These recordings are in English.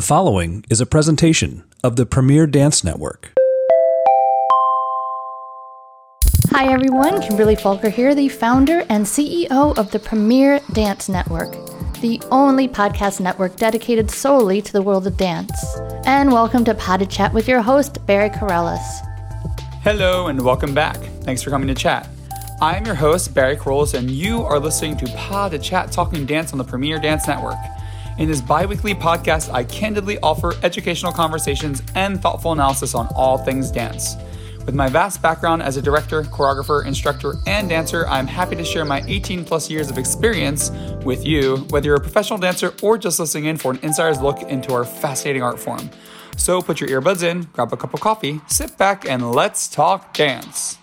The following is a presentation of the Premier Dance Network. Hi everyone, Kimberly Falker here, the founder and CEO of the Premier Dance Network, the only podcast network dedicated solely to the world of dance. And welcome to Pod de Chat with your host, Barry Kerollis. Hello and welcome back. Thanks for coming to chat. I am your host, Barry Kerollis, and you are listening to Pod de Chat Talking Dance on the Premier Dance Network. In this bi weekly podcast, I candidly offer educational conversations and thoughtful analysis on all things dance. With my vast background as a director, choreographer, instructor, and dancer, I'm happy to share my 18 plus years of experience with you, whether you're a professional dancer or just listening in for an insider's look into our fascinating art form. So put your earbuds in, grab a cup of coffee, sit back, and let's talk dance.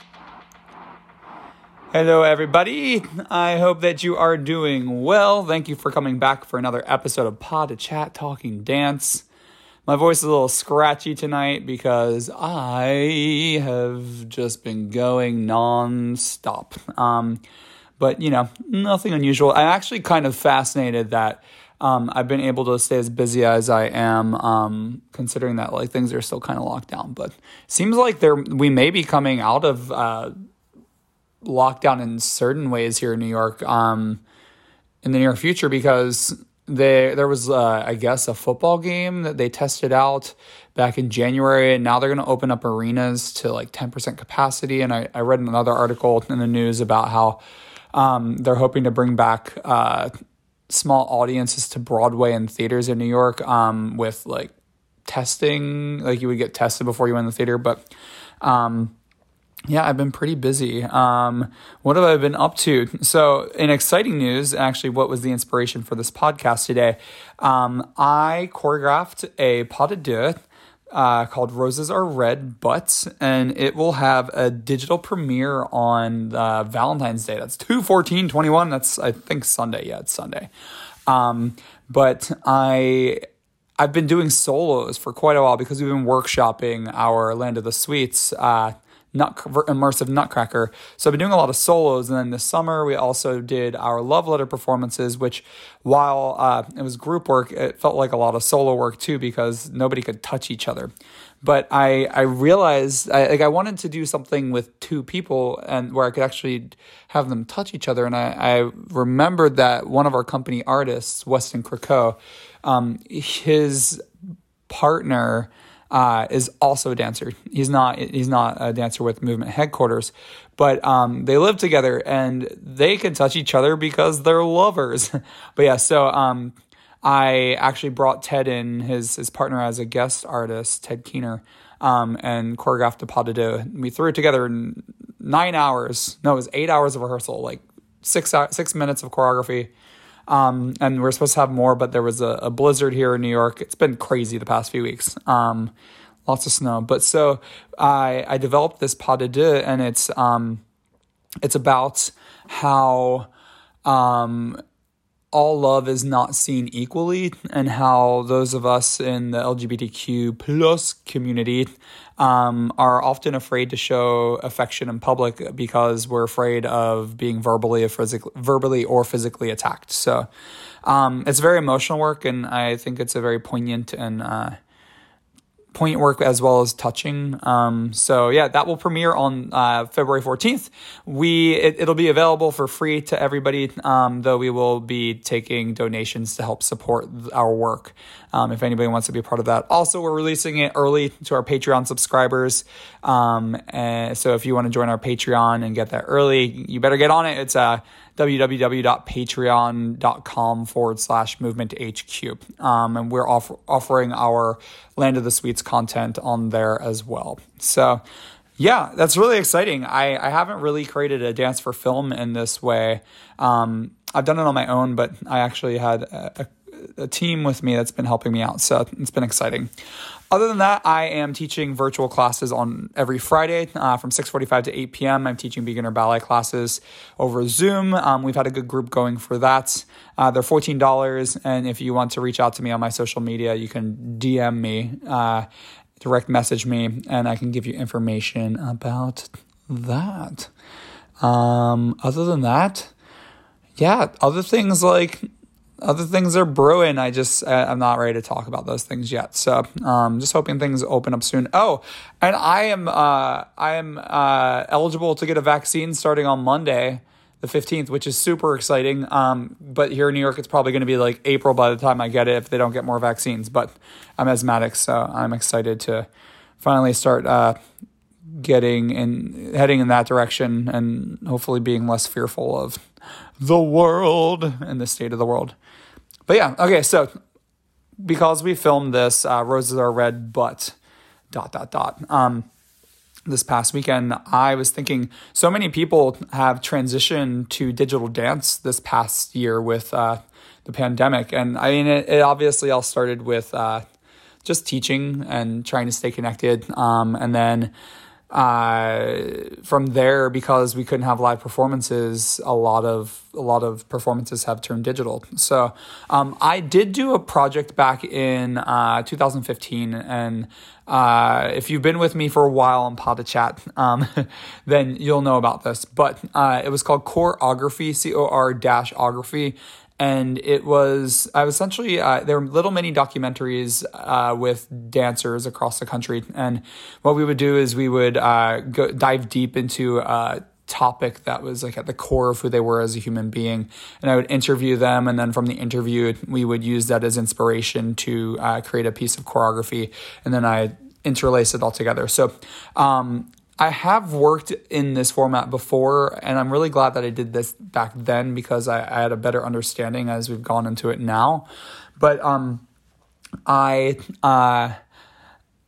Hello, everybody. I hope that you are doing well. Thank you for coming back for another episode of Pod de Chat Talking Dance. My voice is a little scratchy tonight because I have just been going non-stop. Um, but you know, nothing unusual. I'm actually kind of fascinated that um, I've been able to stay as busy as I am, um, considering that like things are still kind of locked down. But seems like there we may be coming out of uh, lockdown in certain ways here in New York um, in the near future because they, there was, uh, I guess, a football game that they tested out back in January, and now they're going to open up arenas to like 10% capacity. And I, I read another article in the news about how um, they're hoping to bring back uh, small audiences to Broadway and theaters in New York um, with like testing, like you would get tested before you went in the theater. But um, yeah, I've been pretty busy. Um, what have I been up to? So, in exciting news, actually, what was the inspiration for this podcast today? Um, I choreographed a pas de deux uh, called Roses Are Red Butts, and it will have a digital premiere on uh, Valentine's Day. That's 2 14 21. That's, I think, Sunday. Yeah, it's Sunday. Um, but I. I've been doing solos for quite a while because we've been workshopping our Land of the Sweets uh, nut immersive Nutcracker. So I've been doing a lot of solos, and then this summer we also did our love letter performances, which while uh, it was group work, it felt like a lot of solo work too because nobody could touch each other. But I I realized I, like I wanted to do something with two people and where I could actually have them touch each other, and I I remembered that one of our company artists, Weston Croco, um, his partner uh, is also a dancer. He's not he's not a dancer with Movement headquarters, but um, they live together and they can touch each other because they're lovers. but yeah, so um, I actually brought Ted in his his partner as a guest artist, Ted Keener, um, and choreographed a pas de deux. We threw it together in nine hours. No, it was eight hours of rehearsal, like six six minutes of choreography. Um, and we're supposed to have more, but there was a, a, blizzard here in New York. It's been crazy the past few weeks. Um, lots of snow. But so I I developed this pas de deux, and it's um, it's about how um, all love is not seen equally, and how those of us in the LGBTQ plus community um, are often afraid to show affection in public because we're afraid of being verbally or physically, verbally or physically attacked. So um, it's very emotional work, and I think it's a very poignant and uh, point work as well as touching. Um, so yeah, that will premiere on uh, February 14th. We it, will be available for free to everybody, um, though we will be taking donations to help support our work. Um, if anybody wants to be a part of that. Also, we're releasing it early to our Patreon subscribers. Um, and so if you want to join our Patreon and get that early, you better get on it. It's uh, www.patreon.com forward slash movement HQ. Um, and we're off- offering our Land of the Sweets content on there as well. So, yeah, that's really exciting. I, I haven't really created a dance for film in this way. Um, I've done it on my own, but I actually had a, a a team with me that's been helping me out. So it's been exciting. Other than that, I am teaching virtual classes on every Friday uh, from 6:45 to 8 p.m. I'm teaching beginner ballet classes over Zoom. Um, we've had a good group going for that. Uh, they're $14, and if you want to reach out to me on my social media, you can DM me, uh, direct message me, and I can give you information about that. Um, other than that, yeah, other things like other things are brewing. I just I'm not ready to talk about those things yet. So um, just hoping things open up soon. Oh, and I am uh, I am uh, eligible to get a vaccine starting on Monday, the fifteenth, which is super exciting. Um, but here in New York, it's probably going to be like April by the time I get it if they don't get more vaccines. But I'm asthmatic, so I'm excited to finally start uh, getting and heading in that direction, and hopefully being less fearful of the world and the state of the world. But yeah, okay, so because we filmed this, uh, roses are red, but dot dot dot. Um, this past weekend, I was thinking so many people have transitioned to digital dance this past year with uh, the pandemic, and I mean, it, it, obviously all started with uh, just teaching and trying to stay connected, um, and then uh, from there, because we couldn't have live performances, a lot of a lot of performances have turned digital. So um, I did do a project back in uh, 2015, and uh, if you've been with me for a while on Pod Chat, um, then you'll know about this. But uh, it was called Cor-ography, C O R dash ography, and it was I was essentially uh, there were little mini documentaries uh, with dancers across the country, and what we would do is we would uh, go dive deep into a topic that was like at the core of who they were as a human being, and I would interview them, and then from the interview we would use that as inspiration to uh, create a piece of choreography, and then I interlace it all together. So um, I have worked in this format before, and I'm really glad that I did this back then because I, I had a better understanding as we've gone into it now. But um, I uh,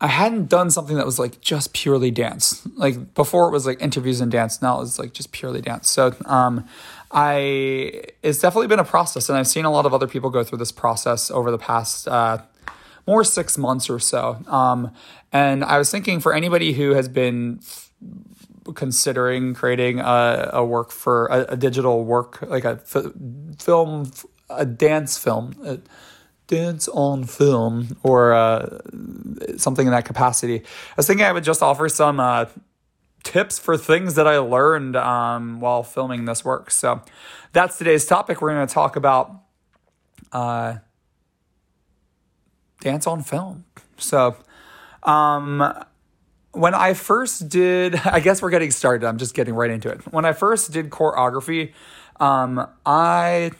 I hadn't done something that was like just purely dance. Like before, it was like interviews and dance. Now it's like just purely dance. So um, I it's definitely been a process, and I've seen a lot of other people go through this process over the past. Uh, more six months or so. Um, and I was thinking for anybody who has been f- considering creating a, a work for a, a digital work, like a f- film, a dance film, a dance on film, or uh, something in that capacity, I was thinking I would just offer some uh, tips for things that I learned um, while filming this work. So that's today's topic. We're going to talk about uh, dance on film. So, um, when I first did, I guess we're getting started. I'm just getting right into it. When I first did choreography, um, I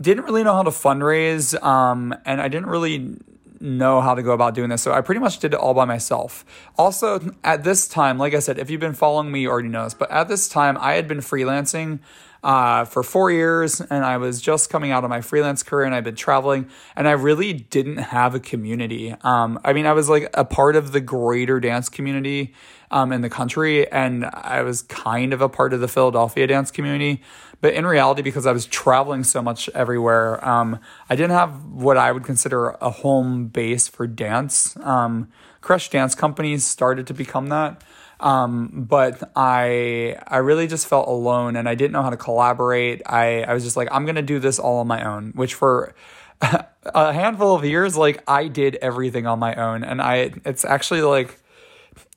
didn't really know how to fundraise, um, and I didn't really know how to go about doing this. So I pretty much did it all by myself. Also, at this time, like I said, if you've been following me, you already know this, but at this time, I had been freelancing uh, for four years, and I was just coming out of my freelance career, and I've been traveling, and I really didn't have a community. Um, I mean, I was like a part of the greater dance community um, in the country, and I was kind of a part of the Philadelphia dance community. But in reality, because I was traveling so much everywhere, um, I didn't have what I would consider a home base for dance. Um, Crush Dance Companies started to become that. Um, but I I really just felt alone and I didn't know how to collaborate. I, I was just like, I'm gonna do this all on my own, which for a handful of years, like I did everything on my own. And I it's actually like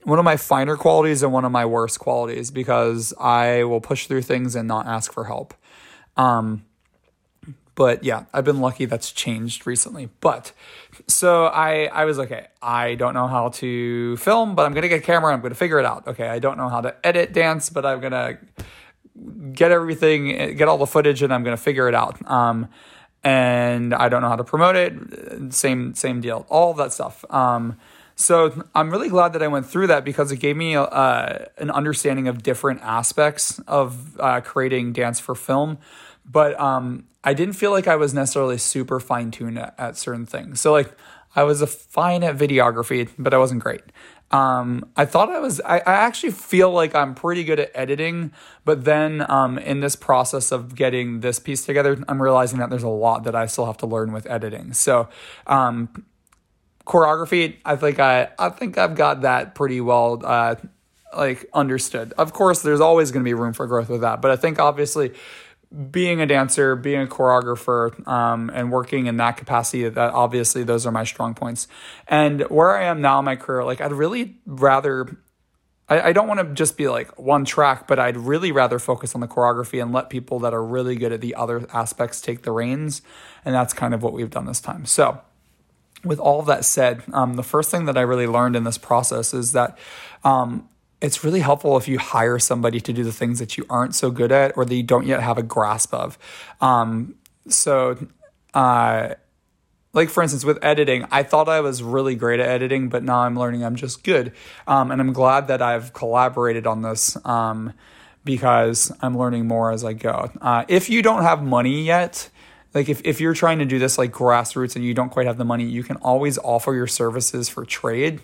one of my finer qualities and one of my worst qualities because I will push through things and not ask for help. Um, but yeah, I've been lucky that's changed recently. But so I I was okay, I don't know how to film, but I'm gonna get a camera, I'm gonna figure it out. Okay, I don't know how to edit dance, but I'm gonna get everything, get all the footage, and I'm gonna figure it out. Um, and I don't know how to promote it. Same same deal, all that stuff. Um, so I'm really glad that I went through that because it gave me uh, an understanding of different aspects of uh, creating dance for film. But um, I didn't feel like I was necessarily super fine tuned at, at, certain things. So like I was a fine at videography, but I wasn't great. Um, I thought I was. I, I, actually feel like I'm pretty good at editing, but then um, in this process of getting this piece together, I'm realizing that there's a lot that I still have to learn with editing. So um, choreography, I think I I think I've got that pretty well. Uh, like understood. Of course, there's always going to be room for growth with that, but I think obviously being a dancer, being a choreographer, um, and working in that capacity, that obviously those are my strong points. And where I am now in my career, like I'd really rather I, don't want to just be like one track, but I'd really rather focus on the choreography and let people that are really good at the other aspects take the reins. And that's kind of what we've done this time. So, with all that said, um, the first thing that I really learned in this process is that um, it's really helpful if you hire somebody to do the things that you aren't so good at or that you don't yet have a grasp of. Um, so, uh, like for instance with editing i thought i was really great at editing but now i'm learning i'm just good um, and i'm glad that i've collaborated on this um, because i'm learning more as i go uh, if you don't have money yet like if, if you're trying to do this like grassroots and you don't quite have the money you can always offer your services for trade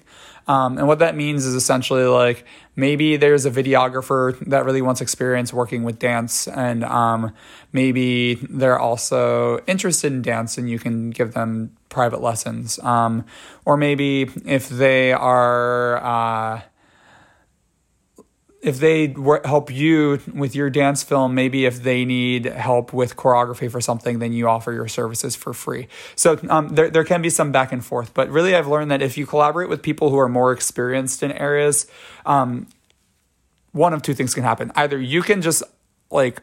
um, and what that means is essentially like maybe there's a videographer that really wants experience working with dance, and um, maybe they're also interested in dance and you can give them private lessons. Um, or maybe if they are. Uh, if they help you with your dance film, maybe if they need help with choreography for something, then you offer your services for free. So um, there, there can be some back and forth, but really I've learned that if you collaborate with people who are more experienced in areas, um, one of two things can happen. Either you can just like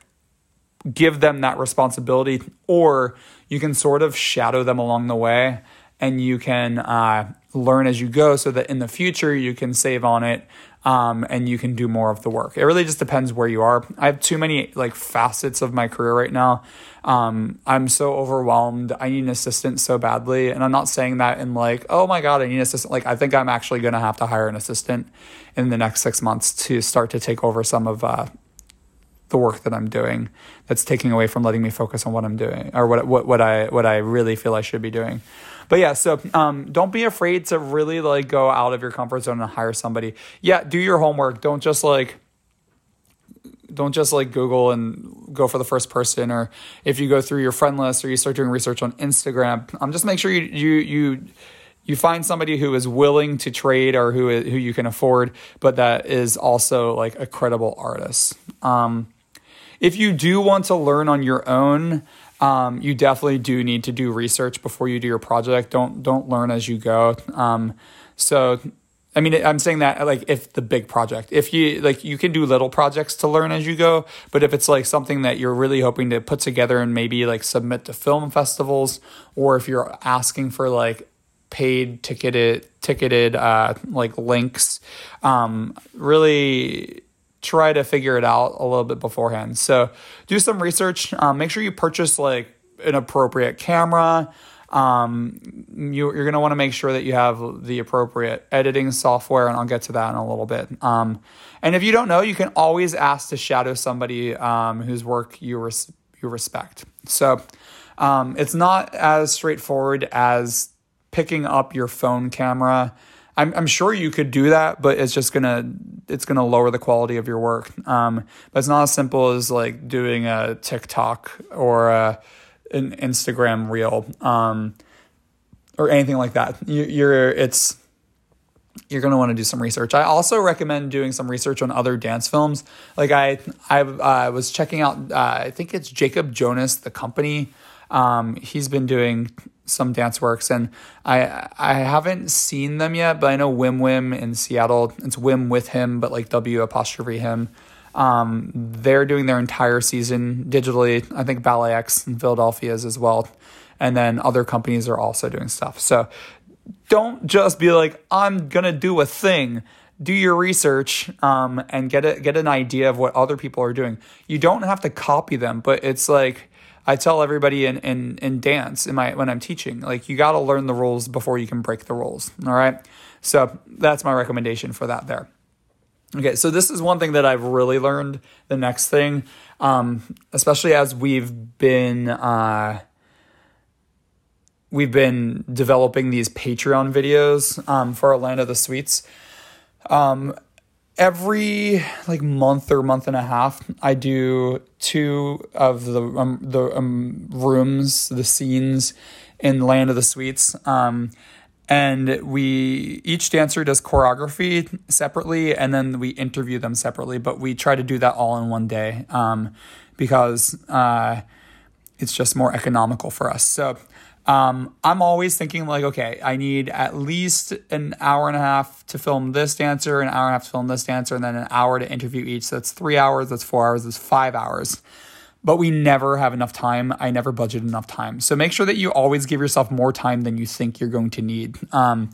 give them that responsibility, or you can sort of shadow them along the way and you can uh, learn as you go so that in the future you can save on it um, and you can do more of the work. It really just depends where you are. I have too many like facets of my career right now. Um, I'm so overwhelmed. I need an assistant so badly, and I'm not saying that in like, oh my god, I need an assistant. Like I think I'm actually going to have to hire an assistant in the next six months to start to take over some of uh, the work that I'm doing. That's taking away from letting me focus on what I'm doing or what what what I what I really feel I should be doing. But yeah, so um, don't be afraid to really like go out of your comfort zone and hire somebody. Yeah, do your homework. Don't just like don't just like Google and go for the first person, or if you go through your friend list or you start doing research on Instagram, um, just make sure you you you you find somebody who is willing to trade or who who you can afford, but that is also like a credible artist. Um, if you do want to learn on your own, um, you definitely do need to do research before you do your project. Don't don't learn as you go. Um, so I mean, I'm saying that like if the big project, if you like, you can do little projects to learn as you go. But if it's like something that you're really hoping to put together and maybe like submit to film festivals, or if you're asking for like paid ticketed ticketed uh, like links, um, really try to figure it out a little bit beforehand. So do some research. Um, make sure you purchase like an appropriate camera. Um, you, are going to want to make sure that you have the appropriate editing software, and I'll get to that in a little bit. Um, and if you don't know, you can always ask to shadow somebody um, whose work you res- you respect. So um, it's not as straightforward as picking up your phone camera I'm, I'm sure you could do that, but it's just gonna it's gonna lower the quality of your work. Um, but it's not as simple as like doing a TikTok or a, an Instagram reel um, or anything like that. You, you're it's you're going to want to do some research. I also recommend doing some research on other dance films. Like I, I uh, was checking out. Uh, I think it's Jacob Jonas, the company. Um, he's been doing some dance works, and I I haven't seen them yet, but I know Whim W'Him in Seattle. It's Whim with him, but like W apostrophe him. Um, they're doing their entire season digitally. I think BalletX in Philadelphia is as well, and then other companies are also doing stuff. So don't just be like I'm gonna do a thing. Do your research um, and get a, get an idea of what other people are doing. You don't have to copy them, but it's like I tell everybody in, in, in dance in my when I'm teaching, like you got to learn the rules before you can break the rules. All right. So that's my recommendation for that there. Okay, so this is one thing that I've really learned. The next thing, um, especially as we've been uh, we've been developing these Patreon videos um, for our Land of the Sweets. Um, every like month or month and a half i do two of the um, the um, rooms the scenes in land of the sweets um, and we each dancer does choreography separately and then we interview them separately but we try to do that all in one day um, because uh, it's just more economical for us. So Um, I'm always thinking like, okay, I need at least an hour and a half to film this dancer, an hour and a half to film this dancer, and then an hour to interview each. So that's three hours, that's four hours, that's five hours. But we never have enough time. I never budget enough time. So make sure that you always give yourself more time than you think you're going to need. Um,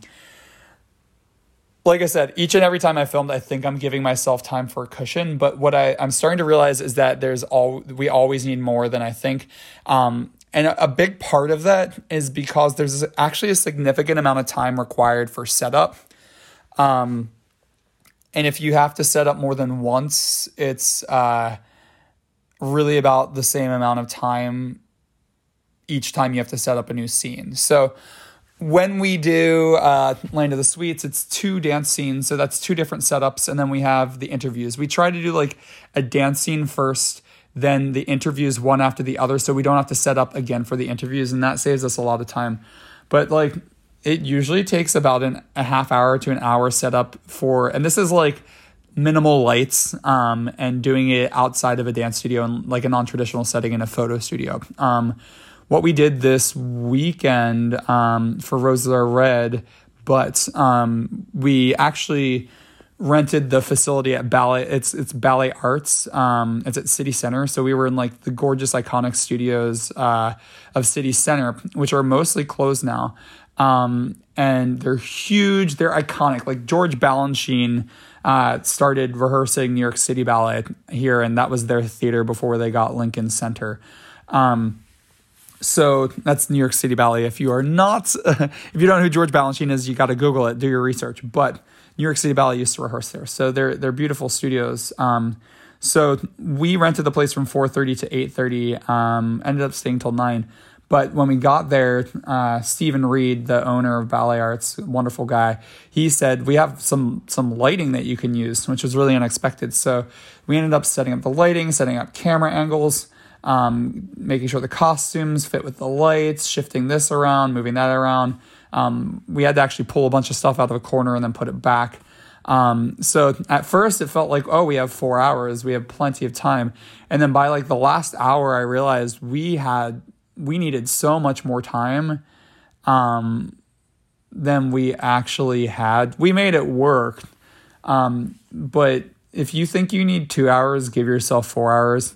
like I said, each and every time I filmed, I think I'm giving myself time for a cushion. But what I, I'm starting to realize is that there's all we always need more than I think. Um, and a, big part of that is because there's actually a significant amount of time required for setup. Um, and if you have to set up more than once, it's uh, really about the same amount of time each time you have to set up a new scene. So when we do uh, Land of the Sweets, it's two dance scenes. So that's two different setups. And then we have the interviews. We try to do like a dance scene first, then the interviews one after the other. So we don't have to set up again for the interviews. And that saves us a lot of time. But like it usually takes about an, a half hour to an hour setup for, and this is like minimal lights um, and doing it outside of a dance studio and like a non traditional setting in a photo studio. Um, what we did this weekend um, for Roses Are Red, but um, we actually rented the facility at Ballet. It's it's Ballet Arts. Um, it's at City Center. So we were in like the gorgeous, iconic studios uh, of City Center, which are mostly closed now. Um, and they're huge. They're iconic. Like George Balanchine uh, started rehearsing New York City Ballet here, and that was their theater before they got Lincoln Center. Um, so that's New York City Ballet. If you are not, if you don't know who George Balanchine is, you got to Google it, do your research. But New York City Ballet used to rehearse there, so they're they're beautiful studios. Um, so we rented the place from 4:30 to 8:30. Um, ended up staying till nine. But when we got there, uh, Stephen Reed, the owner of Ballet Arts, wonderful guy, he said we have some some lighting that you can use, which was really unexpected. So we ended up setting up the lighting, setting up camera angles um, making sure the costumes fit with the lights, shifting this around, moving that around. Um, we had to actually pull a bunch of stuff out of a corner and then put it back. Um, so at first it felt like, oh, we have four hours, we have plenty of time. And then by like the last hour, I realized we had, we needed so much more time um, than we actually had. We made it work. Um, but if you think you need two hours, give yourself four hours.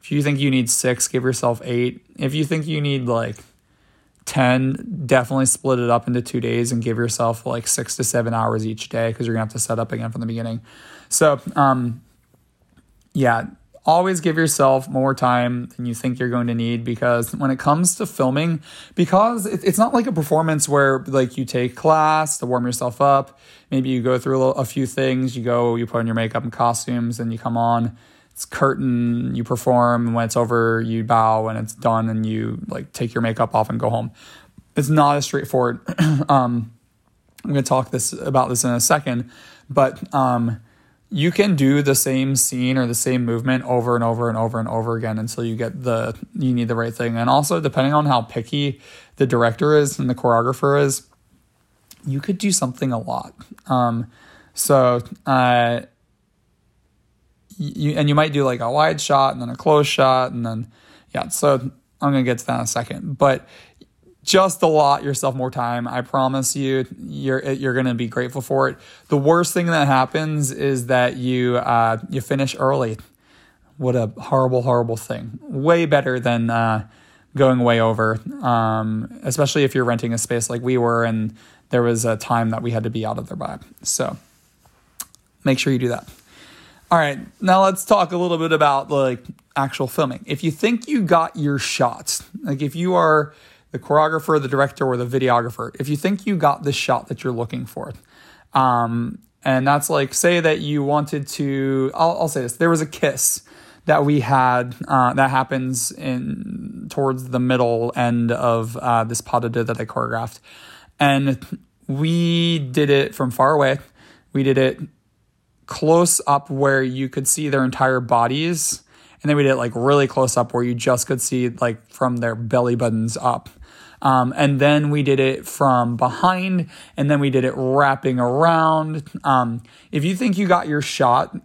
If you think you need six, give yourself eight. If you think you need like 10, definitely split it up into two days and give yourself like six to seven hours each day because you're to have to set up again from the beginning. So, um, yeah, always give yourself more time than you think you're going to need because when it comes to filming because it's not like a performance where like you take class to warm yourself up. Maybe you go through a, few things. You go you put on your makeup and costumes and you come on it's curtain, you perform, and when it's over, you bow, and it's done, and you like take your makeup off and go home. It's not as straightforward. um, I'm going to talk this about this in a second, but um, you can do the same scene or the same movement over and over and over and over again until you get the you need the right thing. And also, depending on how picky the director is and the choreographer is, you could do something a lot. Um, so uh, you, and you might do like a wide shot and then a close shot and then yeah so i'm gonna get to that in a second. But just allot yourself more time. I promise you you're you're gonna be grateful for it. The worst thing that happens is that you uh, you finish early. What a horrible horrible thing. Way better than uh, going way over um, especially if you're renting a space like we were and there was a time that we had to be out of there by. So make sure you do that all right, now let's talk a little bit about like actual filming. If you think you got your shots, like if you are the choreographer, the director, or the videographer, if you think you got the shot that you're looking for, um, and that's like say that you wanted to, I'll, I'll say this: there was a kiss that we had uh, that happens in towards the middle end of uh, this pas de deux that I choreographed, and we did it from far away. We did it close up where you could see their entire bodies. And then we did it like really close up where you just could see like from their belly buttons up. Um, and then we did it from behind, and then we did it wrapping around. Um, if you think you got your shot,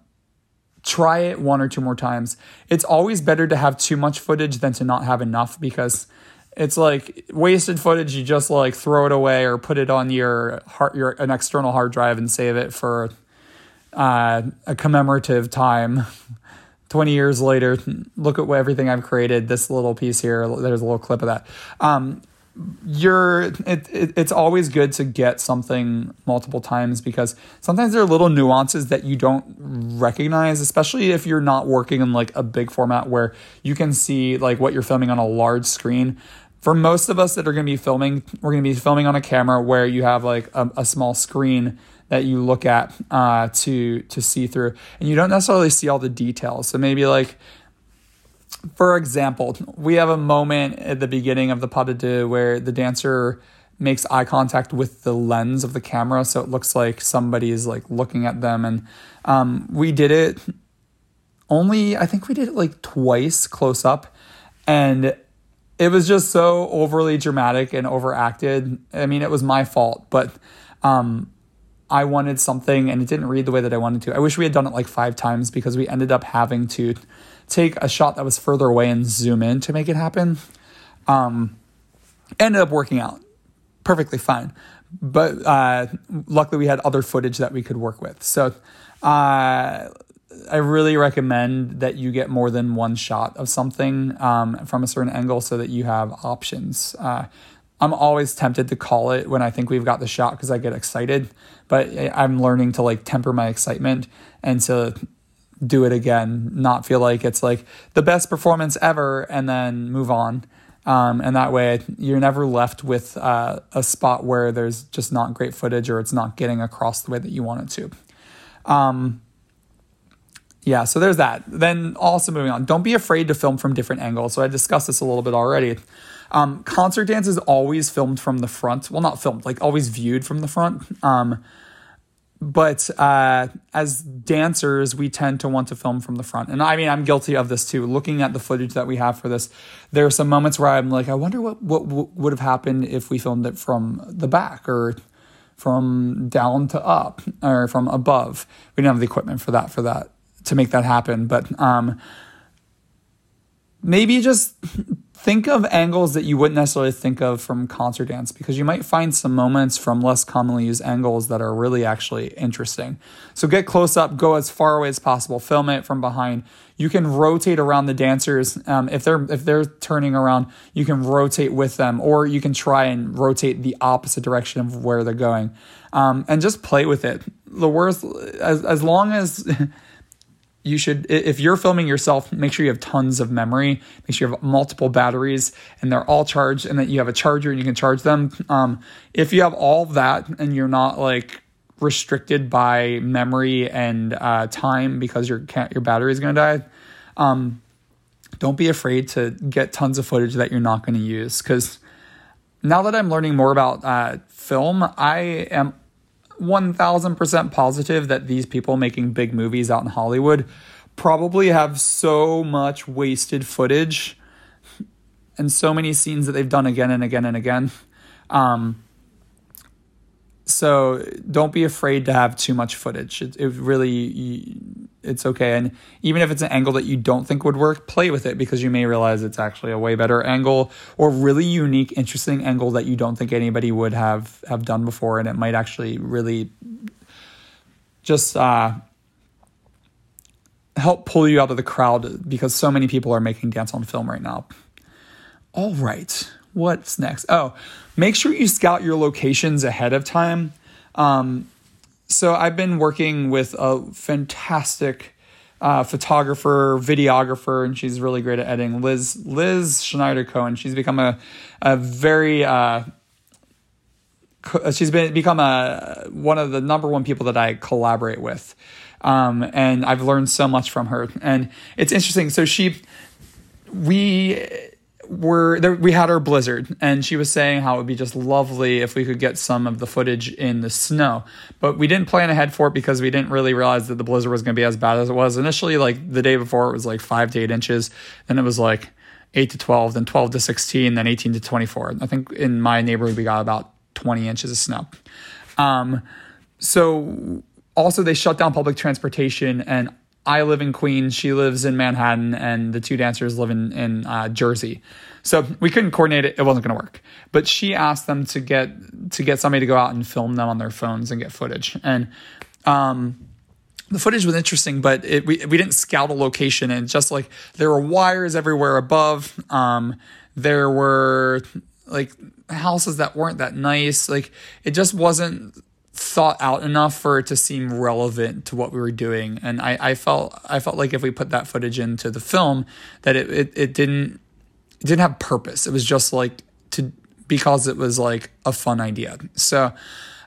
try it one or two more times. It's always better to have too much footage than to not have enough because it's like wasted footage. You just like throw it away or put it on your hard, your an external hard drive and save it for uh, a commemorative time. 20 years later, look at what everything I've created. This little piece here, there's a little clip of that. Um, you're it, it, it's always good to get something multiple times because sometimes there are little nuances that you don't recognize especially if you're not working in like a big format where you can see like what you're filming on a large screen for most of us that are going to be filming we're going to be filming on a camera where you have like a, a small screen that you look at uh, to to see through and you don't necessarily see all the details so maybe like for example, we have a moment at the beginning of the pas de deux where the dancer makes eye contact with the lens of the camera, so it looks like somebody is like looking at them. And um, we did it only, I think we did it like twice close up, and it was just so overly dramatic and overacted. I mean, it was my fault, but um, I wanted something and it didn't read the way that I wanted to. I wish we had done it like five times because we ended up having to take a shot that was further away and zoom in to make it happen. Um, ended up working out perfectly fine. But uh, luckily, we had other footage that we could work with. So uh, I really recommend that you get more than one shot of something um, from a certain angle so that you have options. Uh, I'm always tempted to call it when I think we've got the shot because I get excited, but I'm learning to like temper my excitement and to do it again, not feel like it's like the best performance ever, and then move on. Um, and that way, you're never left with uh, a spot where there's just not great footage or it's not getting across the way that you want it to. Um, yeah, so there's that. Then also moving on, don't be afraid to film from different angles. So I discussed this a little bit already. Um, concert dance is always filmed from the front. Well, not filmed, like always viewed from the front. Um, but uh, as dancers, we tend to want to film from the front. And I mean, I'm guilty of this too. Looking at the footage that we have for this, there are some moments where I'm like, I wonder what, what, would have happened if we filmed it from the back or from down to up or from above. We didn't have the equipment for that, for that, to make that happen. But um, maybe just think of angles that you wouldn't necessarily think of from concert dance because you might find some moments from less commonly used angles that are really actually interesting. So get close up, go as far away as possible, film it from behind. You can rotate around the dancers um, if they're if they're turning around. You can rotate with them, or you can try and rotate the opposite direction of where they're going, um, and just play with it. The worst, as as long as you should if you're filming yourself make sure you have tons of memory. Make sure you have multiple batteries and they're all charged and that you have a charger and you can charge them. Um, if you have all that and you're not like restricted by memory and uh, time because your your battery is going to die um, don't be afraid to get tons of footage that you're not going to use. Because now that i'm learning more about uh, film i am 1000% positive that these people making big movies out in Hollywood probably have so much wasted footage and so many scenes that they've done again and again and again. Um, so don't be afraid to have too much footage. It, it really, it's okay. And even if it's an angle that you don't think would work, play with it because you may realize it's actually a way better angle or really unique, interesting angle that you don't think anybody would have have done before, and it might actually really just uh, help pull you out of the crowd because so many people are making dance on film right now. All right what's next? Oh, make sure you scout your locations ahead of time. Um, so I've been working with a fantastic uh, photographer, videographer, and she's really great at editing. Liz Liz Schneider Cohen. She's become a a very uh, she's been become a one of the number one people that I collaborate with. Um, and I've learned so much from her. And it's interesting. So she, we were there, we had our blizzard and she was saying how it would be just lovely if we could get some of the footage in the snow. But we didn't plan ahead for it because we didn't really realize that the blizzard was going to be as bad as it was. Initially like the day before it was like 5 to 8 inches then it was like 8 to 12 then 12 to 16 then 18 to 24 i think in my neighborhood we got about 20 inches of snow. Um, so also they shut down public transportation and I live in Queens, she lives in Manhattan, and the two dancers live in in uh, Jersey. So we couldn't coordinate it; it wasn't going to work. But she asked them to get to get somebody to go out and film them on their phones and get footage. And um, the footage was interesting, but it, we we didn't scout a location, and just like there were wires everywhere above. Um, there were like houses that weren't that nice. Like it just wasn't thought out enough for it to seem relevant to what we were doing. And I, I felt I felt like if we put that footage into the film, that it, it, it didn't it didn't have purpose. It was just like to because it was like a fun idea. So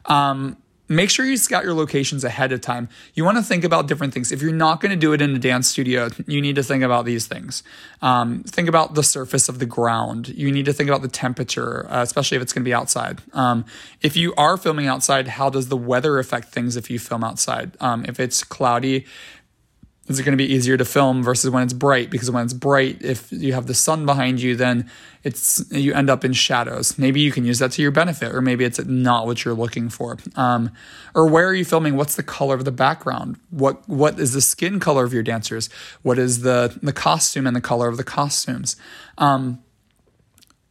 um make sure you scout your locations ahead of time. You want to think about different things. If you're not going to do it in a dance studio, you need to think about these things. Um, think about the surface of the ground. You need to think about the temperature, uh, especially if it's going to be outside. Um, if you are filming outside, how does the weather affect things if you film outside? Um, if it's cloudy, is it going to be easier to film versus when it's bright? Because when it's bright, if you have the sun behind you, then it's you end up in shadows. Maybe you can use that to your benefit, or maybe it's not what you're looking for. Um, or where are you filming? What's the color of the background? What what is the skin color of your dancers? What is the the costume and the color of the costumes? Um,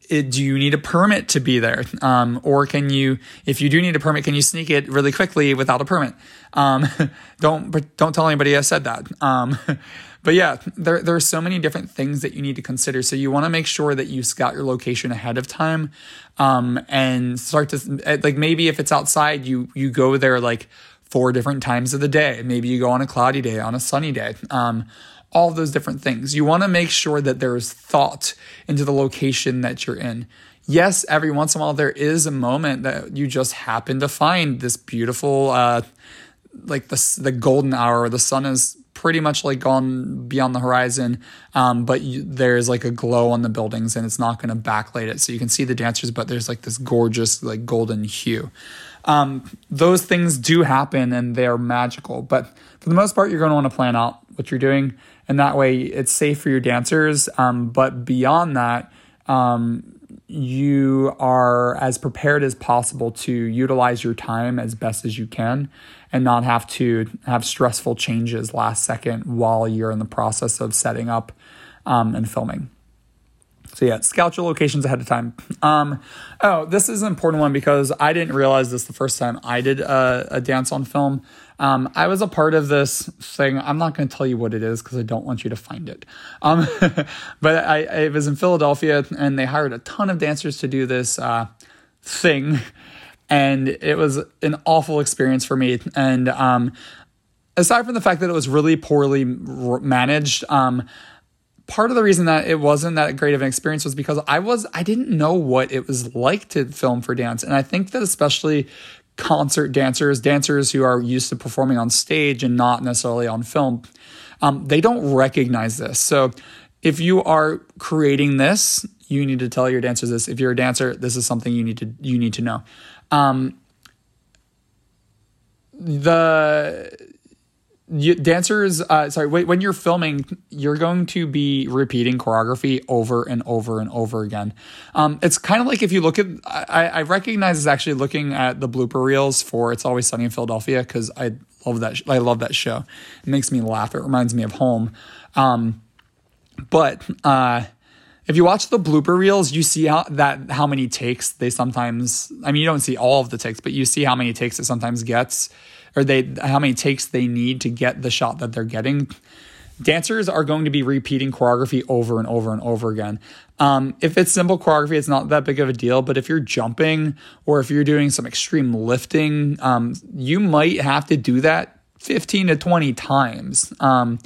it, do you need a permit to be there? Um, or can you, if you do need a permit, can you sneak it really quickly without a permit? Um, don't, don't tell anybody I said that. Um, but yeah, there, there are so many different things that you need to consider. So you want to make sure that you scout your location ahead of time, um, and start to, like, maybe if it's outside, you, you go there like four different times of the day. Maybe you go on a cloudy day, on a sunny day. Um, all those different things. You want to make sure that there is thought into the location that you're in. Yes, every once in a while there is a moment that you just happen to find this beautiful, uh, like the the golden hour. The sun is pretty much like gone beyond the horizon, um, but you, there's like a glow on the buildings, and it's not going to backlight it, so you can see the dancers, but there's like this gorgeous like golden hue. Um, those things do happen, and they are magical. But for the most part, you're going to want to plan out what you're doing and that way it's safe for your dancers. Um, but beyond that, um, you are as prepared as possible to utilize your time as best as you can and not have to have stressful changes last second while you're in the process of setting up um, and filming. So yeah, scout your locations ahead of time. Um, oh, this is an important one because I didn't realize this the first time I did a, a dance on film. Um, I was a part of this thing. I'm not going to tell you what it is because I don't want you to find it. Um, but I, I, was in Philadelphia and they hired a ton of dancers to do this uh, thing. And it was an awful experience for me. And um, aside from the fact that it was really poorly managed, um, part of the reason that it wasn't that great of an experience was because I was I didn't know what it was like to film for dance and I think that especially concert dancers, dancers who are used to performing on stage and not necessarily on film, um, they don't recognize this. So if you are creating this, you need to tell your dancers this. If you're a dancer, this is something you need to you need to know. Um, the you, dancers uh, sorry when you're filming you're going to be repeating choreography over and over and over again. Um, it's kind of like if you look at I, I recognize it's actually looking at the blooper reels for it's always sunny in philadelphia because i love that i love that show. It makes me laugh. It reminds me of home. Um, but uh, if you watch the blooper reels, you see how that how many takes they sometimes. I mean, you don't see all of the takes, but you see how many takes it sometimes gets or they how many takes they need to get the shot that they're getting. Dancers are going to be repeating choreography over and over and over again. Um, if it's simple choreography, it's not that big of a deal. But if you're jumping or if you're doing some extreme lifting, um, you might have to do that 15 to 20 times. Um,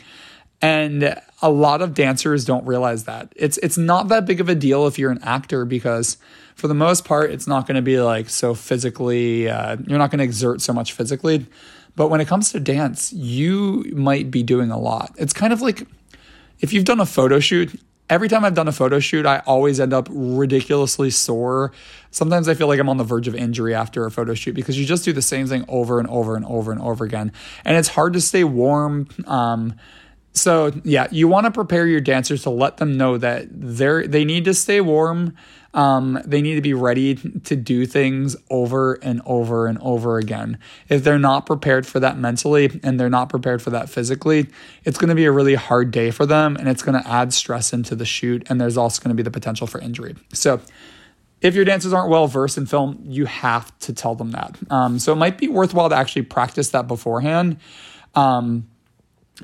and a lot of dancers don't realize that. It's it's not that big of a deal if you're an actor because for the most part, it's not going to be like so physically, uh, you're not going to exert so much physically. But when it comes to dance, you might be doing a lot. It's kind of like if you've done a photo shoot, every time I've done a photo shoot, I always end up ridiculously sore. Sometimes I feel like I'm on the verge of injury after a photo shoot because you just do the same thing over and over and over and over again. And it's hard to stay warm. Um, so yeah, you want to prepare your dancers to let them know that they're they need to stay warm. Um, they need to be ready to do things over and over and over again. If they're not prepared for that mentally and they're not prepared for that physically, it's going to be a really hard day for them and it's going to add stress into the shoot. And there's also going to be the potential for injury. So, if your dancers aren't well versed in film, you have to tell them that. Um, so, it might be worthwhile to actually practice that beforehand. Um,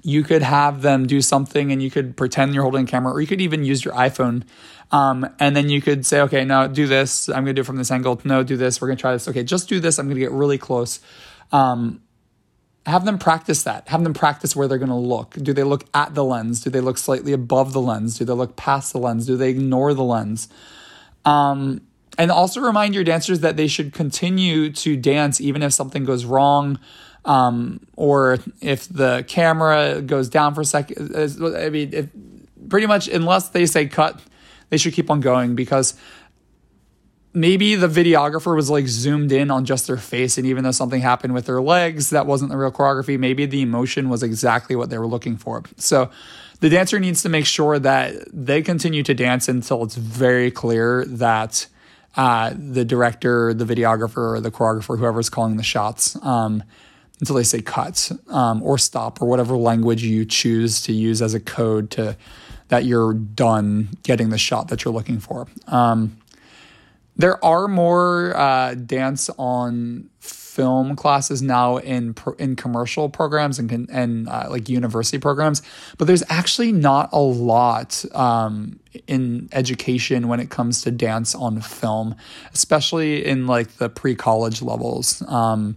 you could have them do something and you could pretend you're holding a camera, or you could even use your iPhone. Um, and then you could say, okay, now do this. I'm going to do it from this angle. No, do this. We're going to try this. Okay, just do this. I'm going to get really close. Um, have them practice that. Have them practice where they're going to look. Do they look at the lens? Do they look slightly above the lens? Do they look past the lens? Do they ignore the lens? Um, and also remind your dancers that they should continue to dance even if something goes wrong um, or if the camera goes down for a second. I mean, if, pretty much unless they say cut, they should keep on going because maybe the videographer was like zoomed in on just their face and even though something happened with their legs that wasn't the real choreography maybe the emotion was exactly what they were looking for so the dancer needs to make sure that they continue to dance until it's very clear that uh, the director the videographer or the choreographer whoever's calling the shots um, until they say cut um, or stop or whatever language you choose to use as a code to that you're done getting the shot that you're looking for. Um, there are more uh, dance on film classes now in in commercial programs and and uh, like university programs, but there's actually not a lot um, in education when it comes to dance on film, especially in like the pre college levels. Um,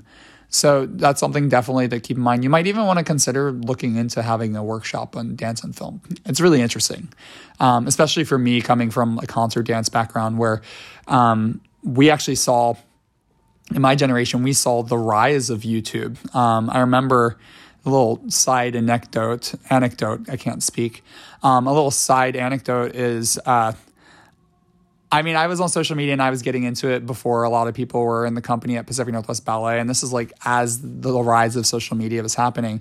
so that's something definitely to keep in mind. You might even want to consider looking into having a workshop on dance and film. It's really interesting, um, especially for me coming from a concert dance background where um, we actually saw, in my generation, we saw the rise of YouTube. Um, I remember a little side anecdote, anecdote, I can't speak. Um, a little side anecdote is, uh, I mean, I was on social media and I was getting into it before a lot of people were in the company at Pacific Northwest Ballet. And this is like as the rise of social media was happening.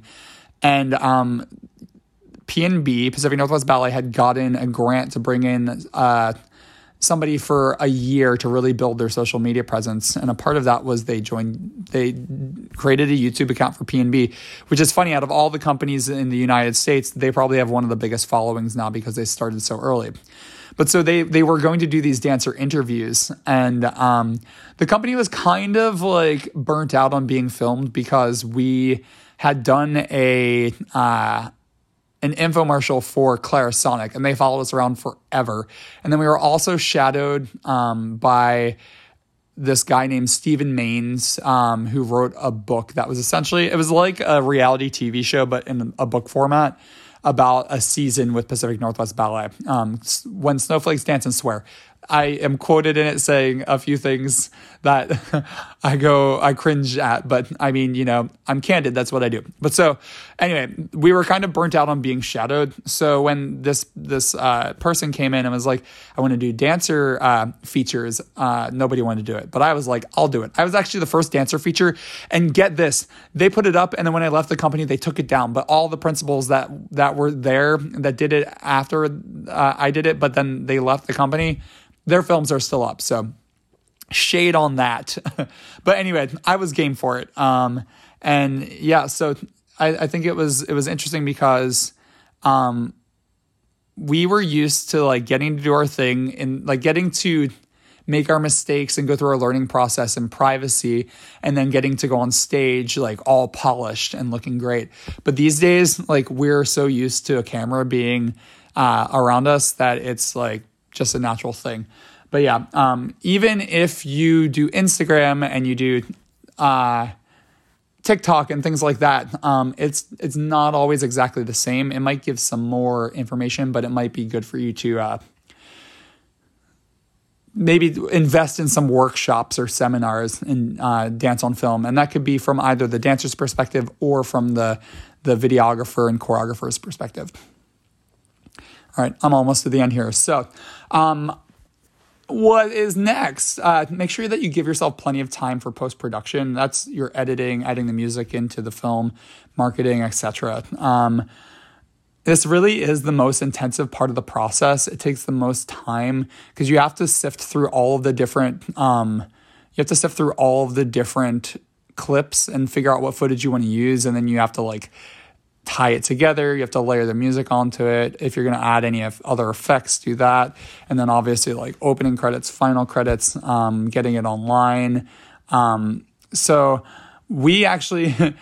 And um, PNB, Pacific Northwest Ballet, had gotten a grant to bring in uh, somebody for a year to really build their social media presence. And a part of that was they joined, they created a YouTube account for PNB, which is funny. Out of all the companies in the United States, they probably have one of the biggest followings now because they started so early. But so they they were going to do these dancer interviews, and um, the company was kind of like burnt out on being filmed because we had done a uh, an infomercial for Clarisonic, and they followed us around forever. And then we were also shadowed um, by this guy named Steven Manes, um, who wrote a book that was essentially it was like a reality TV show, but in a book format about a season with Pacific Northwest Ballet. Um, when snowflakes dance and swear, I am quoted in it saying a few things that I go, I cringe at, but I mean, you know, I'm candid. That's what I do. But so anyway, we were kind of burnt out on being shadowed. So when this, this, uh, person came in and was like, I want to do dancer, uh, features, uh, nobody wanted to do it, but I was like, I'll do it. I was actually the first dancer feature and get this, they put it up. And then when I left the company, they took it down, but all the principals that, that were there that did it after, uh, I did it, but then they left the company their films are still up. So shade on that. but anyway, I was game for it. Um, and yeah, so I, I, think it was it was interesting because um, we were used to like getting to do our thing and like getting to make our mistakes and go through our learning process in privacy and then getting to go on stage like all polished and looking great. But these days, like we're so used to a camera being uh, around us that it's like just a natural thing. But yeah, um, even if you do Instagram and you do uh, TikTok and things like that, um, it's it's not always exactly the same. It might give some more information, but it might be good for you to uh, maybe invest in some workshops or seminars in uh, dance on film, and that could be from either the dancer's perspective or from the the videographer and choreographer's perspective. All right, I'm almost to the end here. So, um, what is next? Uh, make sure that you give yourself plenty of time for post production. That's your editing, adding the music into the film, marketing, etc. Um, this really is the most intensive part of the process. It takes the most time because you have to sift through all of the different um, you have to sift through all of the different clips and figure out what footage you want to use and then you have to like tie it together. You have to layer the music onto it. If you're going to add any other effects do that. And then obviously like opening credits final credits um, getting it online. Um, so we actually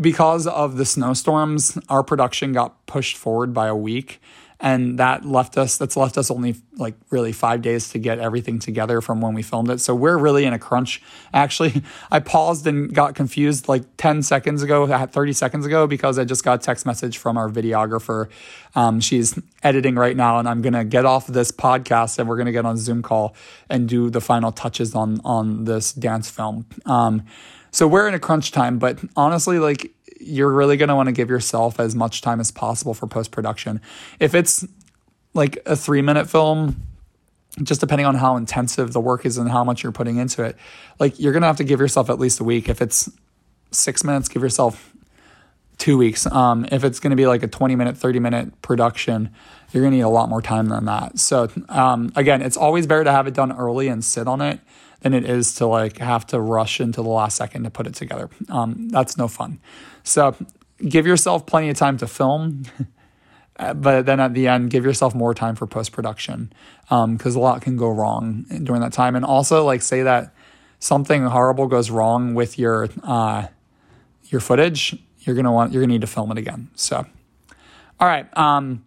because of the snowstorms our production got pushed forward by a week and that left us that's left us only like really five days to get everything together from when we filmed it. So we're really in a crunch. Actually i paused and got confused like 10 seconds ago 30 seconds ago because i just got a text message from our videographer. Um, she's editing right now and i'm going to get off this podcast and we're going to get on zoom call and do the final touches on on this dance film. Um, so we're in a crunch time but honestly like you're really going to want to give yourself as much time as possible for post production. If it's like a three minute film, just depending on how intensive the work is and how much you're putting into it, like you're going to have to give yourself at least a week. If it's six minutes, give yourself two weeks. Um, if it's going to be like a 20 minute, 30 minute production, you're going to need a lot more time than that. So, um, again, it's always better to have it done early and sit on it than it is to like have to rush into the last second to put it together. Um, that's no fun. So give yourself plenty of time to film. but then at the end, give yourself more time for post production because um, a lot can go wrong during that time. And also, like, say that something horrible goes wrong with your uh, your footage, you're gonna want you're gonna need to film it again. So, all right. Um,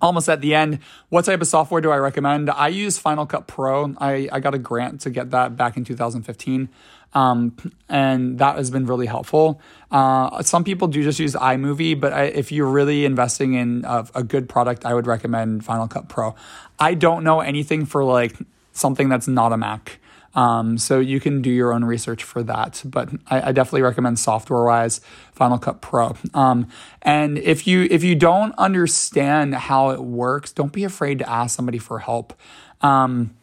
almost at the end. What type of software do I recommend? I use Final Cut Pro. I, I got a grant to get that back in 2015. Um, and that has been really helpful. Uh, some people do just use iMovie, but I, if you're really investing in a, a good product, I would recommend Final Cut Pro. I don't know anything for like something that's not a Mac. Um, so you can do your own research for that. But I, I definitely recommend software wise Final Cut Pro. Um, and if you if you don't understand how it works, don't be afraid to ask somebody for help. Um,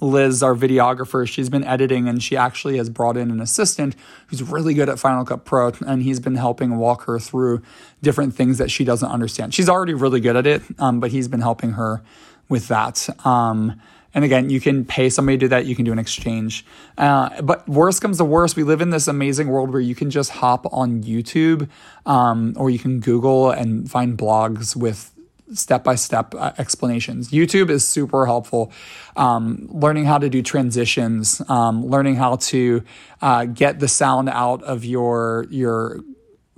Liz, our videographer, she's been editing and she actually has brought in an assistant who's really good at Final Cut Pro and he's been helping walk her through different things that she doesn't understand. She's already really good at it, um, but he's been helping her with that. Um, and again, you can pay somebody to do that. You can do an exchange. Uh, but worst comes to worst, we live in this amazing world where you can just hop on YouTube um, or you can Google and find blogs with step by step explanations. YouTube is super helpful. Um, learning how to do transitions, um, learning how to uh, get the sound out of your your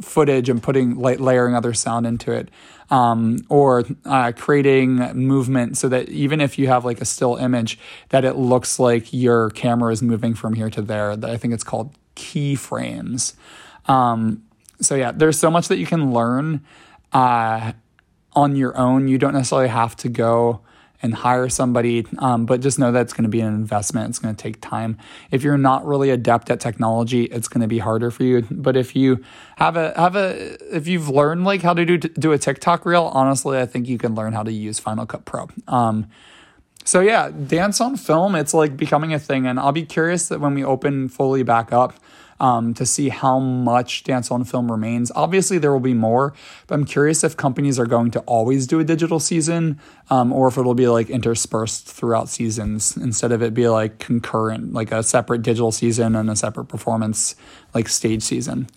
footage and putting layering other sound into it um, or uh, creating movement so that even if you have like a still image that it looks like your camera is moving from here to there i think it's called keyframes um, so yeah there's so much that you can learn uh, on your own you don't necessarily have to go and hire somebody, um, but just know that it's going to be an investment. It's going to take time. If you're not really adept at technology, it's going to be harder for you. But if you have a have a if you've learned like how to do do a TikTok reel, honestly, I think you can learn how to use Final Cut Pro. Um, so yeah, dance on film, it's like becoming a thing, and I'll be curious that when we open fully back up um, to see how much dance on film remains. Obviously, there will be more, but I'm curious if companies are going to always do a digital season um, or if it'll be like interspersed throughout seasons instead of it be like concurrent, like a separate digital season and a separate performance, like stage season.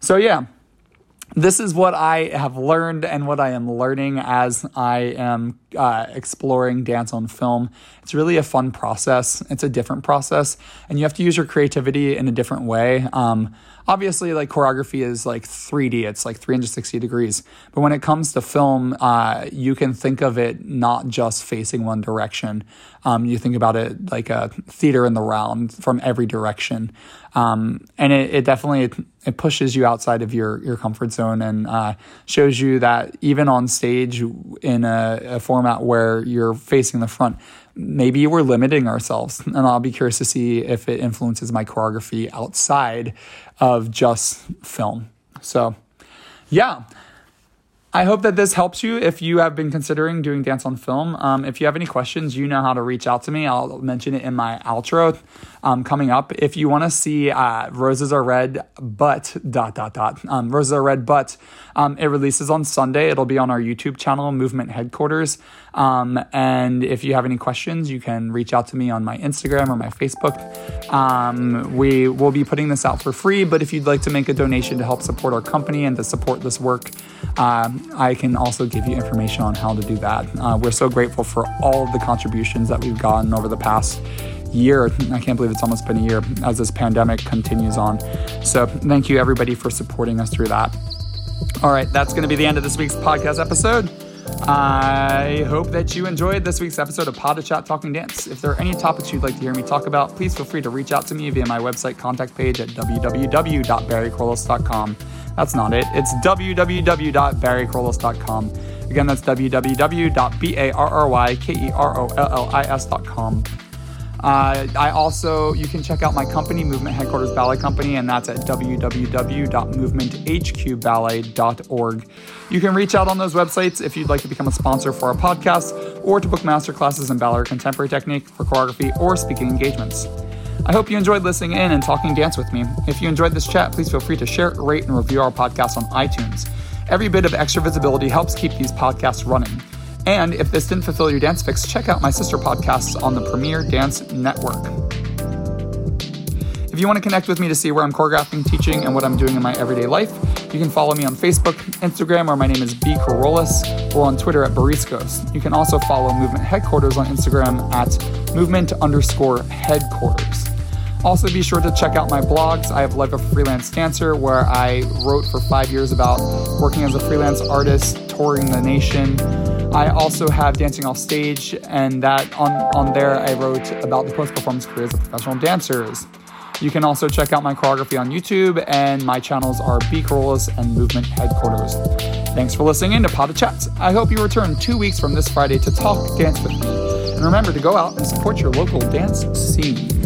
So, yeah, this is what I have learned and what I am learning as I am uh, exploring dance on film. It's really a fun process. It's a different process, and you have to use your creativity in a different way. Um, obviously like choreography is like 3D, it's like 360 degrees. But when it comes to film, uh, you can think of it not just facing one direction. Um, you think about it like a theater in the round from every direction. Um, and it, it definitely it, pushes you outside of your, your comfort zone and uh, shows you that even on stage in a, a format where you're facing the front, maybe we're limiting ourselves. And I'll be curious to see if it influences my choreography outside of just film. So, yeah. I hope that this helps you if you have been considering doing dance on film. Um, if you have any questions, you know how to reach out to me. I'll mention it in my outro. Um, coming up. If you want to see uh, Roses Are Red, but dot dot dot um, Roses Are Red, but um, it releases on Sunday. It'll be on our YouTube channel, Movement Headquarters. Um, and if you have any questions, you can reach out to me on my Instagram or my Facebook. Um, we will be putting this out for free, but if you'd like to make a donation to help support our company and to support this work, um, I can also give you information on how to do that. Uh, we're so grateful for all of the contributions that we've gotten over the past year. I can't believe it's almost been a year as this pandemic continues on. So, thank you everybody for supporting us through that. All right, that's going to be the end of this week's podcast episode. I hope that you enjoyed this week's episode of Pod Chat Talking Dance. If there are any topics you'd like to hear me talk about, please feel free to reach out to me via my website contact page at www.barrycorliss.com. That's not it. It's www.barrycorliss.com. Again, that's www.barrykerollis.com. Uh, I also, you can check out my company, Movement Headquarters Ballet Company, and that's at www.movementhqballet.org. You can reach out on those websites if you'd like to become a sponsor for our podcast or to book master classes in ballet contemporary technique for choreography or speaking engagements. I hope you enjoyed listening in and talking dance with me. If you enjoyed this chat, please feel free to share, rate, and review our podcast on iTunes. Every bit of extra visibility helps keep these podcasts running. And if this didn't fulfill your dance fix, check out my sister podcasts on the Premier Dance Network. If you want to connect with me to see where I'm choreographing, teaching, and what I'm doing in my everyday life, you can follow me on Facebook, Instagram, where my name is B. Kerollis, or on Twitter at Bariscos. You can also follow Movement Headquarters on Instagram at movement underscore headquarters. Also, be sure to check out my blogs. I have Like a Freelance Dancer, where I wrote for five years about working as a freelance artist, touring the nation. I also have Dancing Off Stage, and that on, on there I wrote about the post performance careers of professional dancers. You can also check out my choreography on YouTube, and my channels are B. Kerollis and Movement Headquarters. Thanks for listening in to of Chats. I hope you return two weeks from this Friday to talk dance with me. And remember to go out and support your local dance scene.